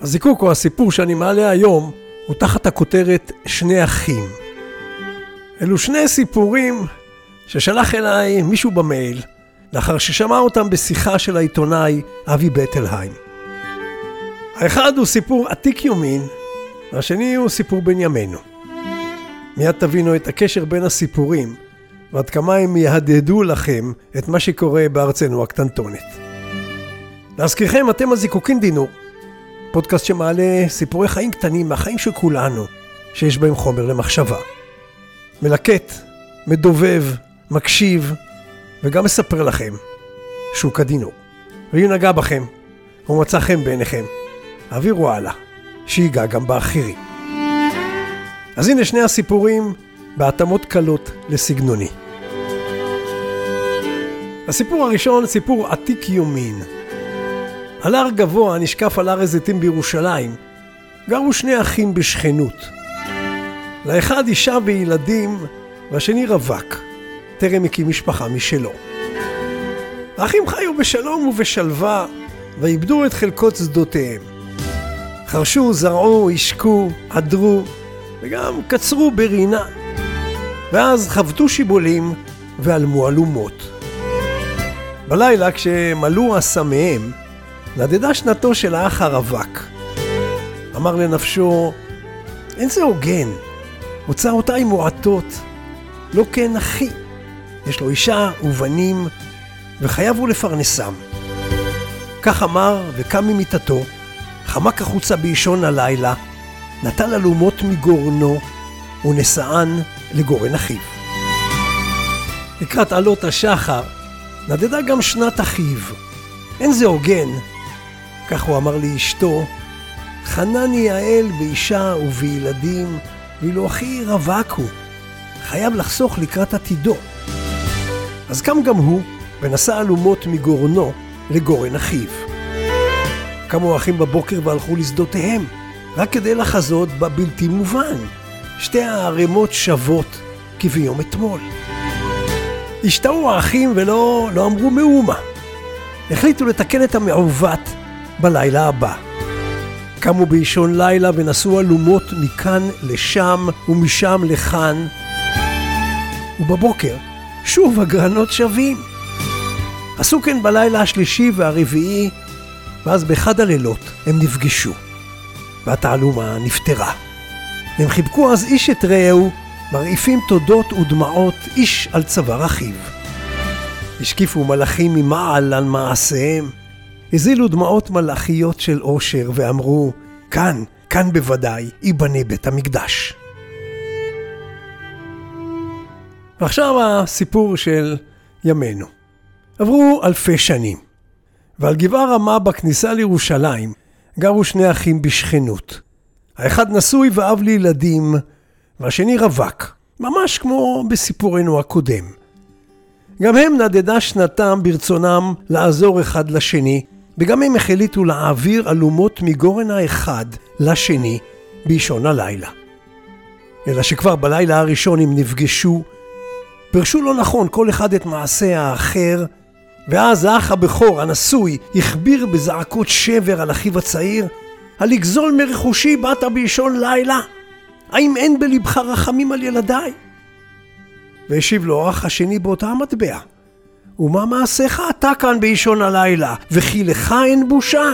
הזיקוק או הסיפור שאני מעלה היום הוא תחת הכותרת שני אחים. אלו שני סיפורים ששלח אליי מישהו במייל לאחר ששמע אותם בשיחה של העיתונאי אבי בטלהיים. האחד הוא סיפור עתיק יומין, והשני הוא סיפור בן ימינו. מיד תבינו את הקשר בין הסיפורים, ועד כמה הם יהדהדו לכם את מה שקורה בארצנו הקטנטונת. להזכירכם, אתם הזיקוקין דינור, פודקאסט שמעלה סיפורי חיים קטנים מהחיים של כולנו, שיש בהם חומר למחשבה. מלקט, מדובב, מקשיב, וגם מספר לכם שהוא דינור. ואם נגע בכם, או מצא חן בעיניכם, העבירו הלאה, שיגע גם באחרים. אז הנה שני הסיפורים בהתאמות קלות לסגנוני. הסיפור הראשון, סיפור עתיק יומין. על הר גבוה נשקף על הר הזיתים בירושלים, גרו שני אחים בשכנות. לאחד אישה וילדים, והשני רווק, טרם הקים משפחה משלו. האחים חיו בשלום ובשלווה, ואיבדו את חלקות שדותיהם. חרשו, זרעו, השקו, עדרו, וגם קצרו ברינה. ואז חבטו שיבולים ועלמו אלומות. בלילה, כשמלאו אסמיהם, נדדה שנתו של האח הרווק. אמר לנפשו, אין זה הוגן, הוצאותיי מועטות, לא כן אחי. יש לו אישה ובנים, וחייב הוא לפרנסם. כך אמר וקם ממיטתו, חמק החוצה באישון הלילה, נטל אלומות מגורנו, ונשאן לגורן אחיו. לקראת עלות השחר, נדדה גם שנת אחיו. אין זה הוגן, כך הוא אמר לאשתו, חנני האל באישה ובילדים, ואילו אחי רווק הוא, חייב לחסוך לקראת עתידו. אז קם גם הוא, ונשא אלומות מגורנו לגורן אחיו. קמו האחים בבוקר והלכו לשדותיהם, רק כדי לחזות בבלתי מובן. שתי הערימות שוות כביום אתמול. השתאו האחים ולא לא אמרו מאומה. החליטו לתקן את המעוות בלילה הבא. קמו באישון לילה ונשאו אלומות מכאן לשם ומשם לכאן, ובבוקר שוב הגרנות שווים. עשו כן בלילה השלישי והרביעי, ואז באחד הלילות הם נפגשו, והתעלומה נפתרה. הם חיבקו אז איש את רעהו, מרעיפים תודות ודמעות איש על צוואר אחיו. השקיפו מלאכים ממעל על מעשיהם, הזילו דמעות מלאכיות של אושר ואמרו, כאן, כאן בוודאי, ייבנה בית המקדש. ועכשיו הסיפור של ימינו. עברו אלפי שנים, ועל גבעה רמה בכניסה לירושלים גרו שני אחים בשכנות. האחד נשוי ואב לילדים, והשני רווק, ממש כמו בסיפורנו הקודם. גם הם נדדה שנתם ברצונם לעזור אחד לשני, וגם הם החליטו להעביר אלומות מגורן האחד לשני באישון הלילה. אלא שכבר בלילה הראשון הם נפגשו, פירשו לא נכון כל אחד את מעשה האחר, ואז האח הבכור, הנשוי, הכביר בזעקות שבר על אחיו הצעיר, הלגזול מרכושי באת באישון לילה? האם אין בלבך רחמים על ילדיי? והשיב לו האח השני באותה המטבע, ומה מעשיך אתה כאן באישון הלילה, וכי לך אין בושה?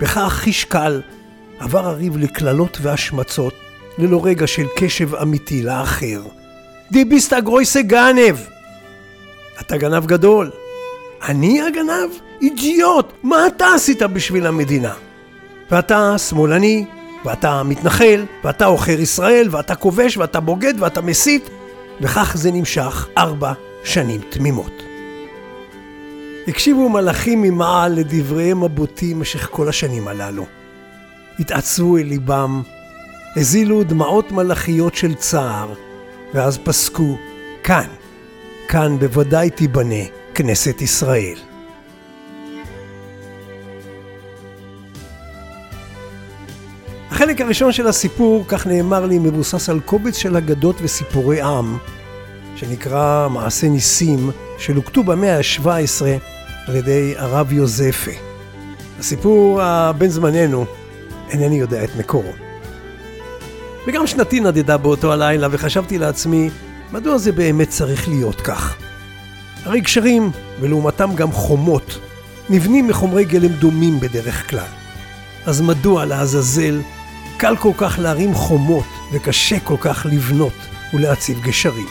בכך חיש קל עבר הריב לקללות והשמצות, ללא רגע של קשב אמיתי לאחר. דיביסטה גרויסה גנב! אתה גנב גדול. אני הגנב? אידיוט! מה אתה עשית בשביל המדינה? ואתה שמאלני, ואתה מתנחל, ואתה עוכר ישראל, ואתה כובש, ואתה בוגד, ואתה מסית, וכך זה נמשך ארבע שנים תמימות. הקשיבו מלאכים ממעל לדבריהם הבוטים במשך כל השנים הללו. התעצבו אל ליבם, הזילו דמעות מלאכיות של צער, ואז פסקו, כאן, כאן בוודאי תיבנה כנסת ישראל. החלק הראשון של הסיפור, כך נאמר לי, מבוסס על קובץ של אגדות וסיפורי עם, שנקרא מעשה ניסים, שלוקטו במאה ה-17 על ידי הרב יוזפה. הסיפור הבן זמננו, אינני יודע את מקורו. וגם שנתי נדדה באותו הלילה, וחשבתי לעצמי, מדוע זה באמת צריך להיות כך? הרי גשרים, ולעומתם גם חומות, נבנים מחומרי גלם דומים בדרך כלל. אז מדוע לעזאזל קל כל כך להרים חומות וקשה כל כך לבנות ולהציב גשרים?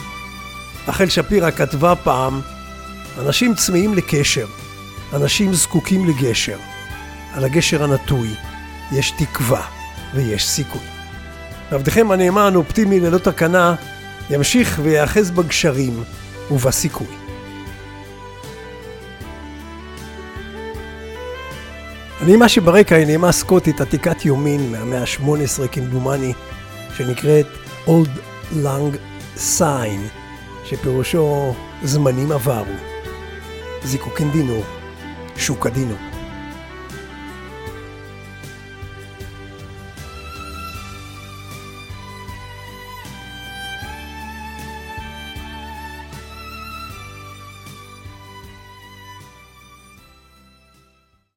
רחל שפירא כתבה פעם, אנשים צמאים לקשר, אנשים זקוקים לגשר. על הגשר הנטוי יש תקווה ויש סיכוי. עבדכם הנאמן אופטימי ללא תקנה ימשיך ויאחז בגשרים ובסיכוי. הנעימה שברקע היא נעימה סקוטית עתיקת יומין מהמאה ה-18 כמדומני, שנקראת Old Lang Sign, שפירושו זמנים עברו. זיקוקין דינו, שוקה דינו.